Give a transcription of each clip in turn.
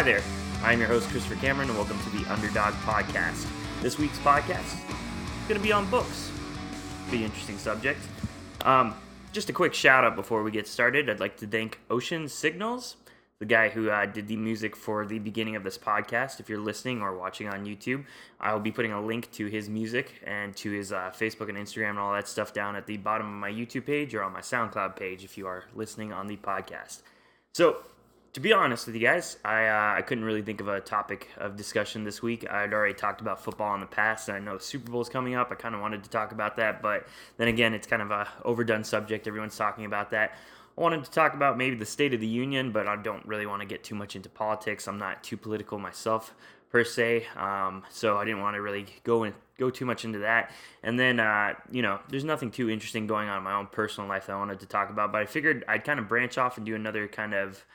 Hi there. I'm your host, Christopher Cameron, and welcome to the Underdog Podcast. This week's podcast is going to be on books. Be interesting subject. Um, just a quick shout out before we get started. I'd like to thank Ocean Signals, the guy who uh, did the music for the beginning of this podcast. If you're listening or watching on YouTube, I will be putting a link to his music and to his uh, Facebook and Instagram and all that stuff down at the bottom of my YouTube page or on my SoundCloud page if you are listening on the podcast. So, to be honest with you guys, I uh, I couldn't really think of a topic of discussion this week. I'd already talked about football in the past, and I know Super Bowl is coming up. I kind of wanted to talk about that, but then again, it's kind of a overdone subject. Everyone's talking about that. I wanted to talk about maybe the State of the Union, but I don't really want to get too much into politics. I'm not too political myself per se, um, so I didn't want to really go in, go too much into that. And then, uh, you know, there's nothing too interesting going on in my own personal life that I wanted to talk about, but I figured I'd kind of branch off and do another kind of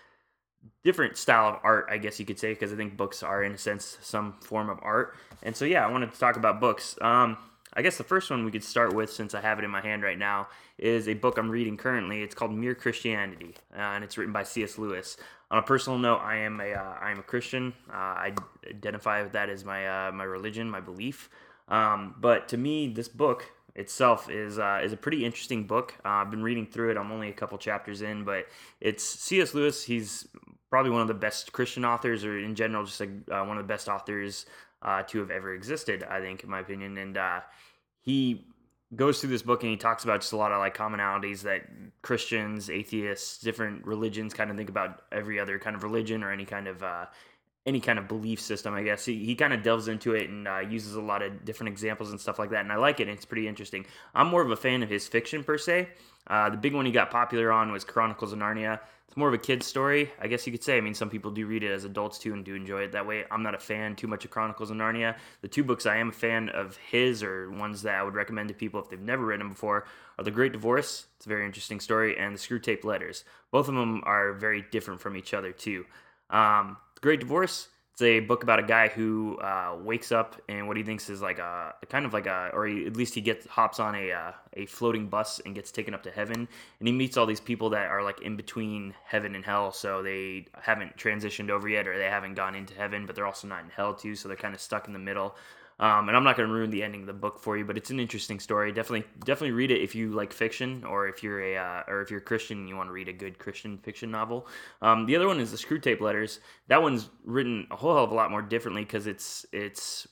different style of art, I guess you could say, because I think books are, in a sense, some form of art. And so, yeah, I wanted to talk about books. Um, I guess the first one we could start with, since I have it in my hand right now, is a book I'm reading currently. It's called Mere Christianity, uh, and it's written by C.S. Lewis. On a personal note, I am a uh, I am a Christian. Uh, I identify with that as my uh, my religion, my belief. Um, but to me, this book itself is uh, is a pretty interesting book. Uh, I've been reading through it. I'm only a couple chapters in, but it's C.S. Lewis. He's probably one of the best Christian authors, or in general, just like uh, one of the best authors uh, to have ever existed. I think, in my opinion, and uh, he goes through this book and he talks about just a lot of like commonalities that Christians, atheists, different religions kind of think about every other kind of religion or any kind of uh, any kind of belief system, I guess. He, he kind of delves into it and uh, uses a lot of different examples and stuff like that. And I like it. It's pretty interesting. I'm more of a fan of his fiction per se. Uh, the big one he got popular on was Chronicles of Narnia. It's more of a kid's story, I guess you could say. I mean, some people do read it as adults too and do enjoy it that way. I'm not a fan too much of Chronicles of Narnia. The two books I am a fan of his, or ones that I would recommend to people if they've never read them before, are The Great Divorce. It's a very interesting story, and The Screwtape Letters. Both of them are very different from each other too. Um, the Great Divorce. It's a book about a guy who uh, wakes up and what he thinks is like a kind of like a, or he, at least he gets hops on a uh, a floating bus and gets taken up to heaven, and he meets all these people that are like in between heaven and hell, so they haven't transitioned over yet, or they haven't gone into heaven, but they're also not in hell too, so they're kind of stuck in the middle. Um, and I'm not going to ruin the ending of the book for you, but it's an interesting story. Definitely, definitely read it if you like fiction, or if you're a, uh, or if you're Christian and you want to read a good Christian fiction novel. Um, the other one is the Screwtape Letters. That one's written a whole hell of a lot more differently because it's it's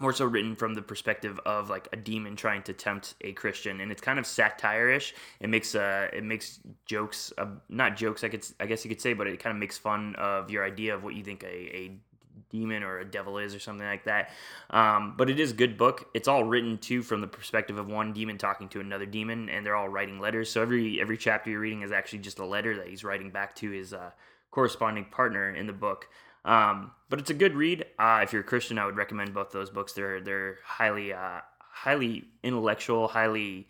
more so written from the perspective of like a demon trying to tempt a Christian, and it's kind of satire-ish. It makes uh, it makes jokes, uh, not jokes, I could I guess you could say, but it kind of makes fun of your idea of what you think a, a demon or a devil is or something like that. Um, but it is a good book. It's all written too from the perspective of one demon talking to another demon, and they're all writing letters. So every every chapter you're reading is actually just a letter that he's writing back to his uh, corresponding partner in the book. Um, but it's a good read. Uh, if you're a Christian, I would recommend both those books. They're they're highly uh, highly intellectual, highly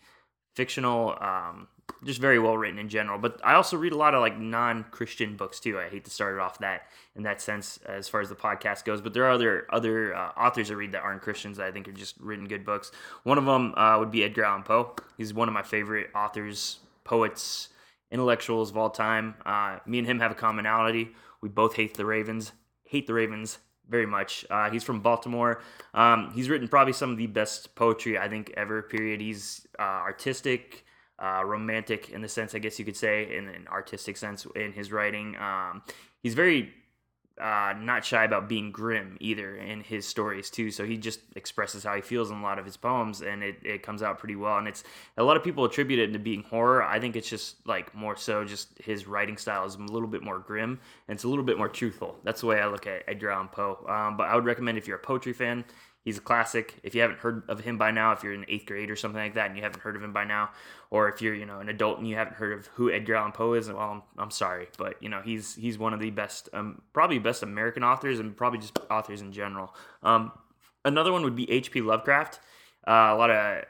fictional. Um, just very well written in general. But I also read a lot of like non-Christian books too. I hate to start it off that in that sense as far as the podcast goes, but there are other other uh, authors I read that aren't Christians that I think are just written good books. One of them uh, would be Edgar Allan Poe. He's one of my favorite authors, poets, intellectuals of all time. Uh, me and him have a commonality. We both hate the Ravens. Hate the Ravens very much. Uh, he's from Baltimore. Um, he's written probably some of the best poetry I think ever. Period. He's uh, artistic uh, romantic in the sense, I guess you could say, in an artistic sense in his writing. Um, he's very uh, not shy about being grim either in his stories too. So he just expresses how he feels in a lot of his poems, and it, it comes out pretty well. And it's a lot of people attribute it to being horror. I think it's just like more so just his writing style is a little bit more grim and it's a little bit more truthful. That's the way I look at Edgar Allan Poe. Um, but I would recommend if you're a poetry fan, He's a classic. If you haven't heard of him by now, if you're in eighth grade or something like that, and you haven't heard of him by now, or if you're you know an adult and you haven't heard of who Edgar Allan Poe is, well, I'm, I'm sorry, but you know he's he's one of the best, um, probably best American authors, and probably just authors in general. Um, another one would be H.P. Lovecraft. Uh, a lot of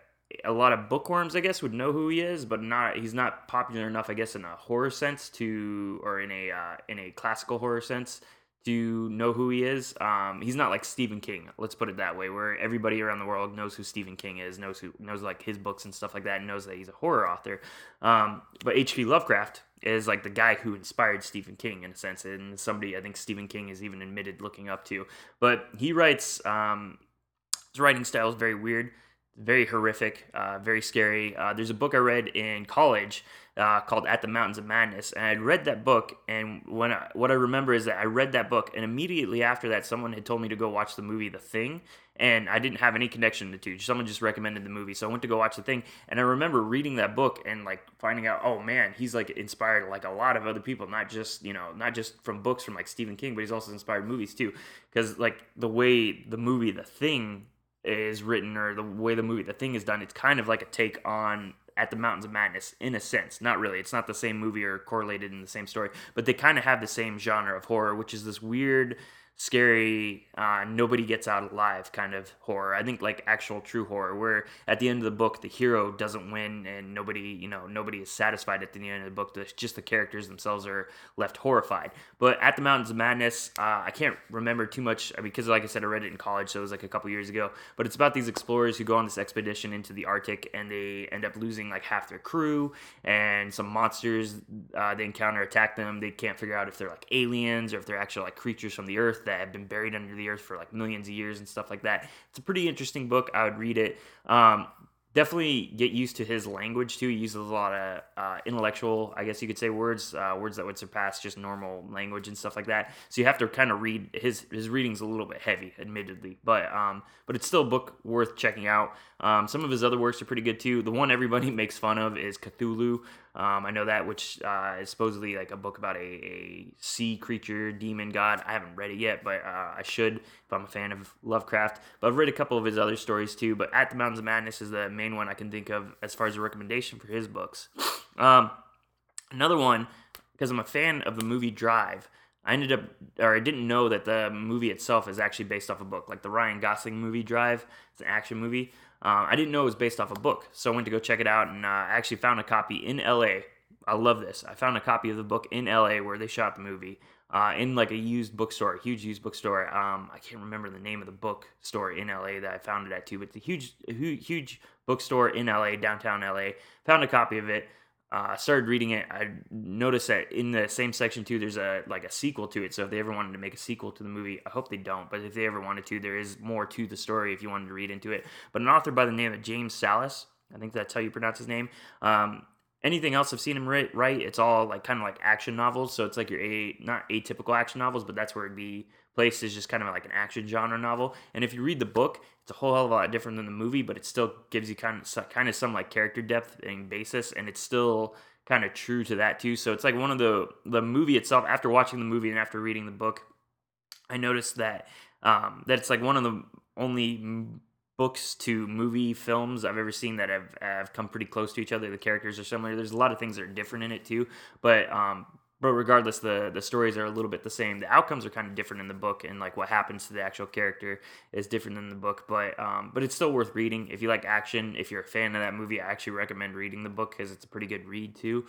a lot of bookworms, I guess, would know who he is, but not he's not popular enough, I guess, in a horror sense to, or in a uh, in a classical horror sense to know who he is. Um, he's not like Stephen King. Let's put it that way, where everybody around the world knows who Stephen King is, knows who knows like his books and stuff like that, and knows that he's a horror author. Um, but H.P. Lovecraft is like the guy who inspired Stephen King in a sense, and somebody I think Stephen King is even admitted looking up to. But he writes. Um, his writing style is very weird very horrific, uh, very scary. Uh, there's a book I read in college uh, called At the Mountains of Madness, and I'd read that book. And when I, what I remember is that I read that book, and immediately after that, someone had told me to go watch the movie The Thing, and I didn't have any connection to the two. Someone just recommended the movie, so I went to go watch The Thing, and I remember reading that book and like finding out, oh man, he's like inspired like a lot of other people, not just you know, not just from books from like Stephen King, but he's also inspired movies too, because like the way the movie The Thing is written or the way the movie the thing is done it's kind of like a take on at the mountains of madness in a sense. Not really. It's not the same movie or correlated in the same story but they kind of have the same genre of horror which is this weird scary, uh, nobody gets out alive kind of horror. I think like actual true horror, where at the end of the book the hero doesn't win and nobody, you know, nobody is satisfied at the end of the book. Just the characters themselves are left horrified. But at the Mountains of Madness, uh, I can't remember too much because, like I said, I read it in college, so it was like a couple years ago. But it's about these explorers who go on this expedition into the Arctic and they end up losing like half their crew and some monsters uh, they encounter attack them. They can't figure out if they're like aliens or if they're actually like creatures from the that have been buried under the earth for like millions of years and stuff like that. It's a pretty interesting book. I would read it. Um, definitely get used to his language too. He uses a lot of uh, intellectual, I guess you could say, words, uh, words that would surpass just normal language and stuff like that. So you have to kind of read his his reading's a little bit heavy, admittedly, but um, but it's still a book worth checking out. Um, some of his other works are pretty good too. The one everybody makes fun of is Cthulhu. Um, I know that, which uh, is supposedly like a book about a, a sea creature, demon god. I haven't read it yet, but uh, I should if I'm a fan of Lovecraft. But I've read a couple of his other stories too. But At the Mountains of Madness is the main one I can think of as far as a recommendation for his books. Um, another one, because I'm a fan of the movie Drive. I ended up, or I didn't know that the movie itself is actually based off a book. Like the Ryan Gosling movie Drive, it's an action movie. Uh, I didn't know it was based off a book, so I went to go check it out, and uh, I actually found a copy in LA. I love this. I found a copy of the book in LA where they shot the movie. Uh, in like a used bookstore, a huge used bookstore. Um, I can't remember the name of the bookstore in LA that I found it at too, but it's a huge, huge bookstore in LA, downtown LA. Found a copy of it uh, started reading it, I noticed that in the same section too, there's a like a sequel to it. So if they ever wanted to make a sequel to the movie, I hope they don't. But if they ever wanted to, there is more to the story if you wanted to read into it. But an author by the name of James Sallis, I think that's how you pronounce his name. Um, anything else I've seen him write, write, it's all like kind of like action novels. So it's like your a not atypical action novels, but that's where it'd be placed is just kind of like an action genre novel. And if you read the book, it's a whole hell of a lot different than the movie, but it still gives you kind of kind of some like character depth and basis, and it's still kind of true to that too. So it's like one of the the movie itself. After watching the movie and after reading the book, I noticed that um, that it's like one of the only books to movie films I've ever seen that have, have come pretty close to each other. The characters are similar. There's a lot of things that are different in it too, but um, but regardless the the stories are a little bit the same. The outcomes are kind of different in the book and like what happens to the actual character is different in the book. But um but it's still worth reading. If you like action if you're a fan of that movie i actually recommend reading the book because it's a pretty good read too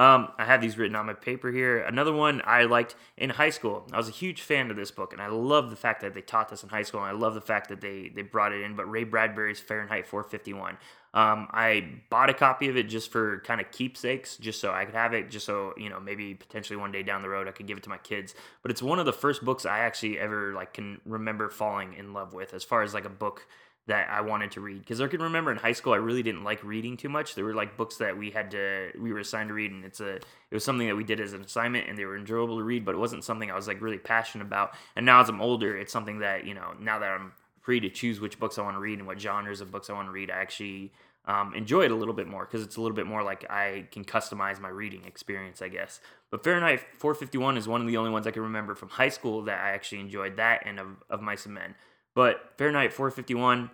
um, I have these written on my paper here. Another one I liked in high school. I was a huge fan of this book, and I love the fact that they taught this in high school, and I love the fact that they they brought it in. But Ray Bradbury's Fahrenheit 451. Um, I bought a copy of it just for kind of keepsakes, just so I could have it, just so you know maybe potentially one day down the road I could give it to my kids. But it's one of the first books I actually ever like can remember falling in love with, as far as like a book that I wanted to read. Because I can remember in high school I really didn't like reading too much. There were like books that we had to we were assigned to read, and it's a it was something that we did as an assignment, and they were enjoyable to read, but it wasn't something I was like really passionate about. And now as I'm older, it's something that you know now that I'm free to choose which books I want to read and what genres of books I want to read, I actually um, enjoy it a little bit more because it's a little bit more like I can customize my reading experience, I guess. But Fahrenheit 451 is one of the only ones I can remember from high school that I actually enjoyed that and of, of Mice and Men. But Fahrenheit 451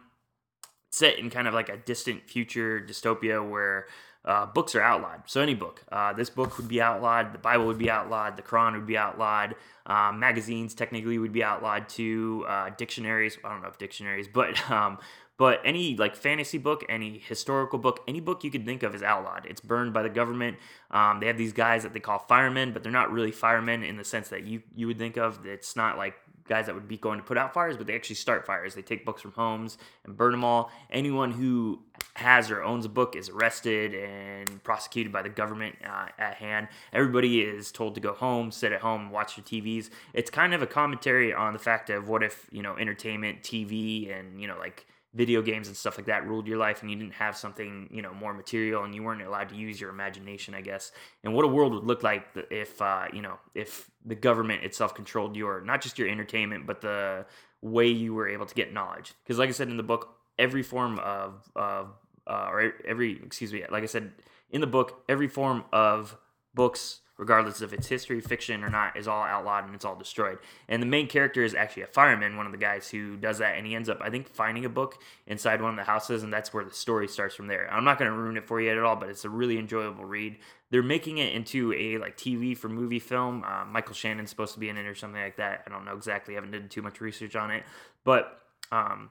set in kind of like a distant future dystopia where uh, books are outlawed. So any book, uh, this book would be outlawed. The Bible would be outlawed. The Quran would be outlawed. Um, magazines technically would be outlawed too. Uh, dictionaries, I don't know if dictionaries, but um, but any like fantasy book, any historical book, any book you could think of is outlawed. It's burned by the government. Um, they have these guys that they call firemen, but they're not really firemen in the sense that you you would think of. It's not like guys that would be going to put out fires, but they actually start fires. They take books from homes and burn them all. Anyone who has or owns a book is arrested and prosecuted by the government uh, at hand. Everybody is told to go home, sit at home, watch their TVs. It's kind of a commentary on the fact of what if, you know, entertainment, TV, and, you know, like video games and stuff like that ruled your life and you didn't have something you know more material and you weren't allowed to use your imagination i guess. And what a world would look like if uh, you know if the government itself controlled your not just your entertainment but the way you were able to get knowledge. Because like i said in the book every form of of uh, or every excuse me like i said in the book every form of books regardless if it's history, fiction, or not, is all outlawed and it's all destroyed. And the main character is actually a fireman, one of the guys who does that, and he ends up, I think, finding a book inside one of the houses, and that's where the story starts from there. I'm not going to ruin it for you at all, but it's a really enjoyable read. They're making it into a like TV for movie film. Uh, Michael Shannon's supposed to be in it or something like that. I don't know exactly. I haven't done too much research on it, but um,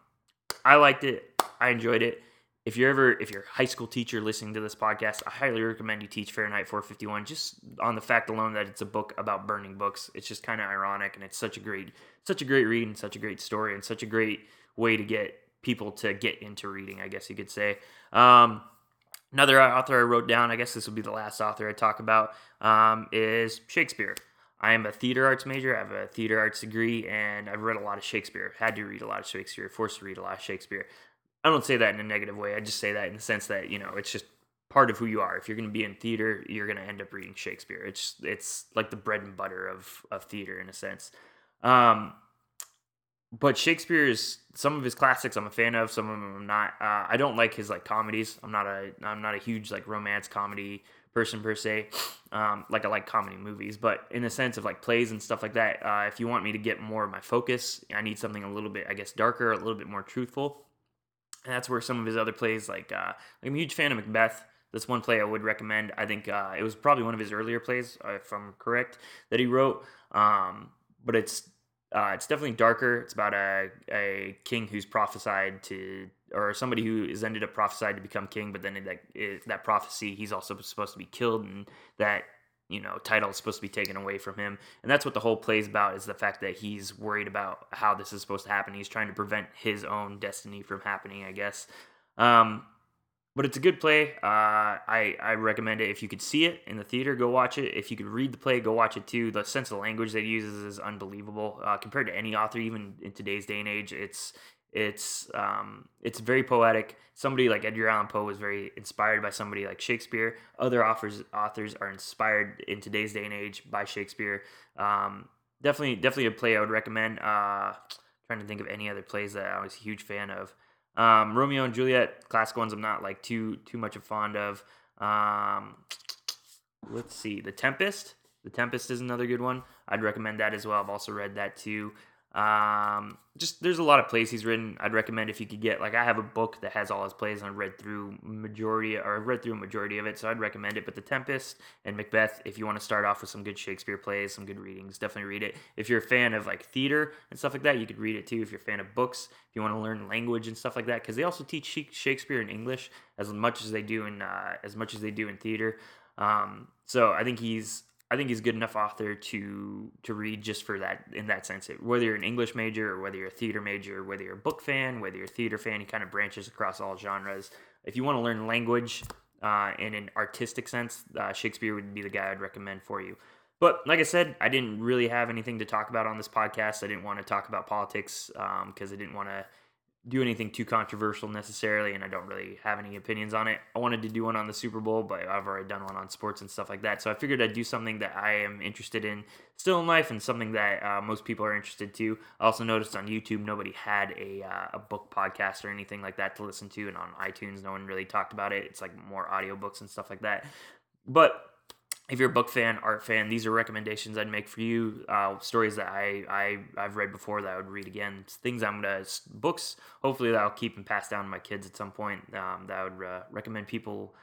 I liked it. I enjoyed it if you're ever if you're a high school teacher listening to this podcast i highly recommend you teach fahrenheit 451 just on the fact alone that it's a book about burning books it's just kind of ironic and it's such a great such a great read and such a great story and such a great way to get people to get into reading i guess you could say um, another author i wrote down i guess this will be the last author i talk about um, is shakespeare I am a theater arts major. I have a theater arts degree, and I've read a lot of Shakespeare. Had to read a lot of Shakespeare. Forced to read a lot of Shakespeare. I don't say that in a negative way. I just say that in the sense that you know it's just part of who you are. If you're going to be in theater, you're going to end up reading Shakespeare. It's it's like the bread and butter of of theater in a sense. Um, but Shakespeare's some of his classics I'm a fan of. Some of them I'm not. Uh, I don't like his like comedies. I'm not a I'm not a huge like romance comedy person per se. Um, like I like comedy movies, but in the sense of like plays and stuff like that, uh, if you want me to get more of my focus, I need something a little bit, I guess, darker, a little bit more truthful. And that's where some of his other plays, like uh, I'm a huge fan of Macbeth. That's one play I would recommend. I think uh, it was probably one of his earlier plays, if I'm correct, that he wrote. Um, but it's uh, it's definitely darker. It's about a, a king who's prophesied to, or somebody who is ended up prophesied to become king, but then that that prophecy, he's also supposed to be killed, and that you know title is supposed to be taken away from him. And that's what the whole play is about is the fact that he's worried about how this is supposed to happen. He's trying to prevent his own destiny from happening i guess. Um, but it's a good play. Uh, I, I recommend it. If you could see it in the theater go watch it. If you could read the play go watch it too. The sense of language that he uses is unbelievable uh, compared to any author even in today's day and age. It's it's um, it's very poetic. Somebody like Edgar Allan Poe was very inspired by somebody like Shakespeare. Other authors authors are inspired in today's day and age by Shakespeare. Um, definitely, definitely a play I would recommend. Uh, trying to think of any other plays that I was a huge fan of. Um, Romeo and Juliet, classic ones I'm not like too too much of fond of. Um, let's see, The Tempest. The Tempest is another good one. I'd recommend that as well. I've also read that too. Um, just there's a lot of plays he's written. I'd recommend if you could get like I have a book that has all his plays and I've read through majority or I've read through a majority of it, so I'd recommend it. But The Tempest and Macbeth, if you want to start off with some good Shakespeare plays, some good readings, definitely read it. If you're a fan of like theater and stuff like that, you could read it too. If you're a fan of books, if you want to learn language and stuff like that, because they also teach Shakespeare in English as much as they do in uh, as much as they do in theater. Um, so I think he's I think he's a good enough author to to read just for that in that sense. Whether you're an English major or whether you're a theater major, whether you're a book fan, whether you're a theater fan, he kind of branches across all genres. If you want to learn language uh, in an artistic sense, uh, Shakespeare would be the guy I'd recommend for you. But like I said, I didn't really have anything to talk about on this podcast. I didn't want to talk about politics because um, I didn't want to do anything too controversial necessarily, and I don't really have any opinions on it. I wanted to do one on the Super Bowl, but I've already done one on sports and stuff like that. So I figured I'd do something that I am interested in still in life and something that uh, most people are interested to. I also noticed on YouTube nobody had a, uh, a book podcast or anything like that to listen to, and on iTunes no one really talked about it. It's like more audiobooks and stuff like that. But if you're a book fan, art fan, these are recommendations I'd make for you. Uh, stories that I, I I've read before that I would read again. Things I'm gonna books. Hopefully that I'll keep and pass down to my kids at some point. Um, that I would uh, recommend people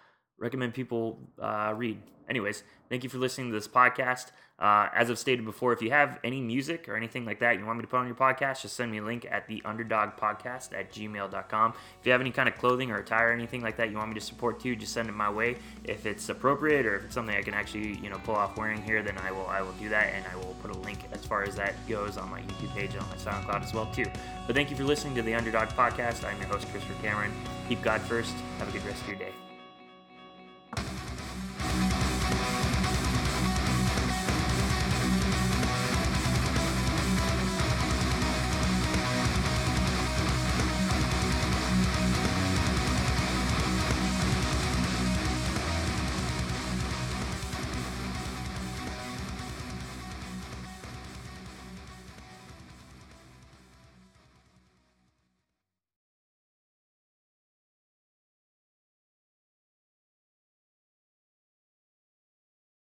recommend people uh, read. Anyways, thank you for listening to this podcast. Uh, as I've stated before, if you have any music or anything like that you want me to put on your podcast, just send me a link at the underdog podcast at gmail.com. If you have any kind of clothing or attire or anything like that you want me to support too, just send it my way. If it's appropriate or if it's something I can actually, you know, pull off wearing here, then I will I will do that and I will put a link as far as that goes on my YouTube page and on my SoundCloud as well too. But thank you for listening to the Underdog Podcast. I'm your host, Christopher Cameron. Keep God first. Have a good rest of your day.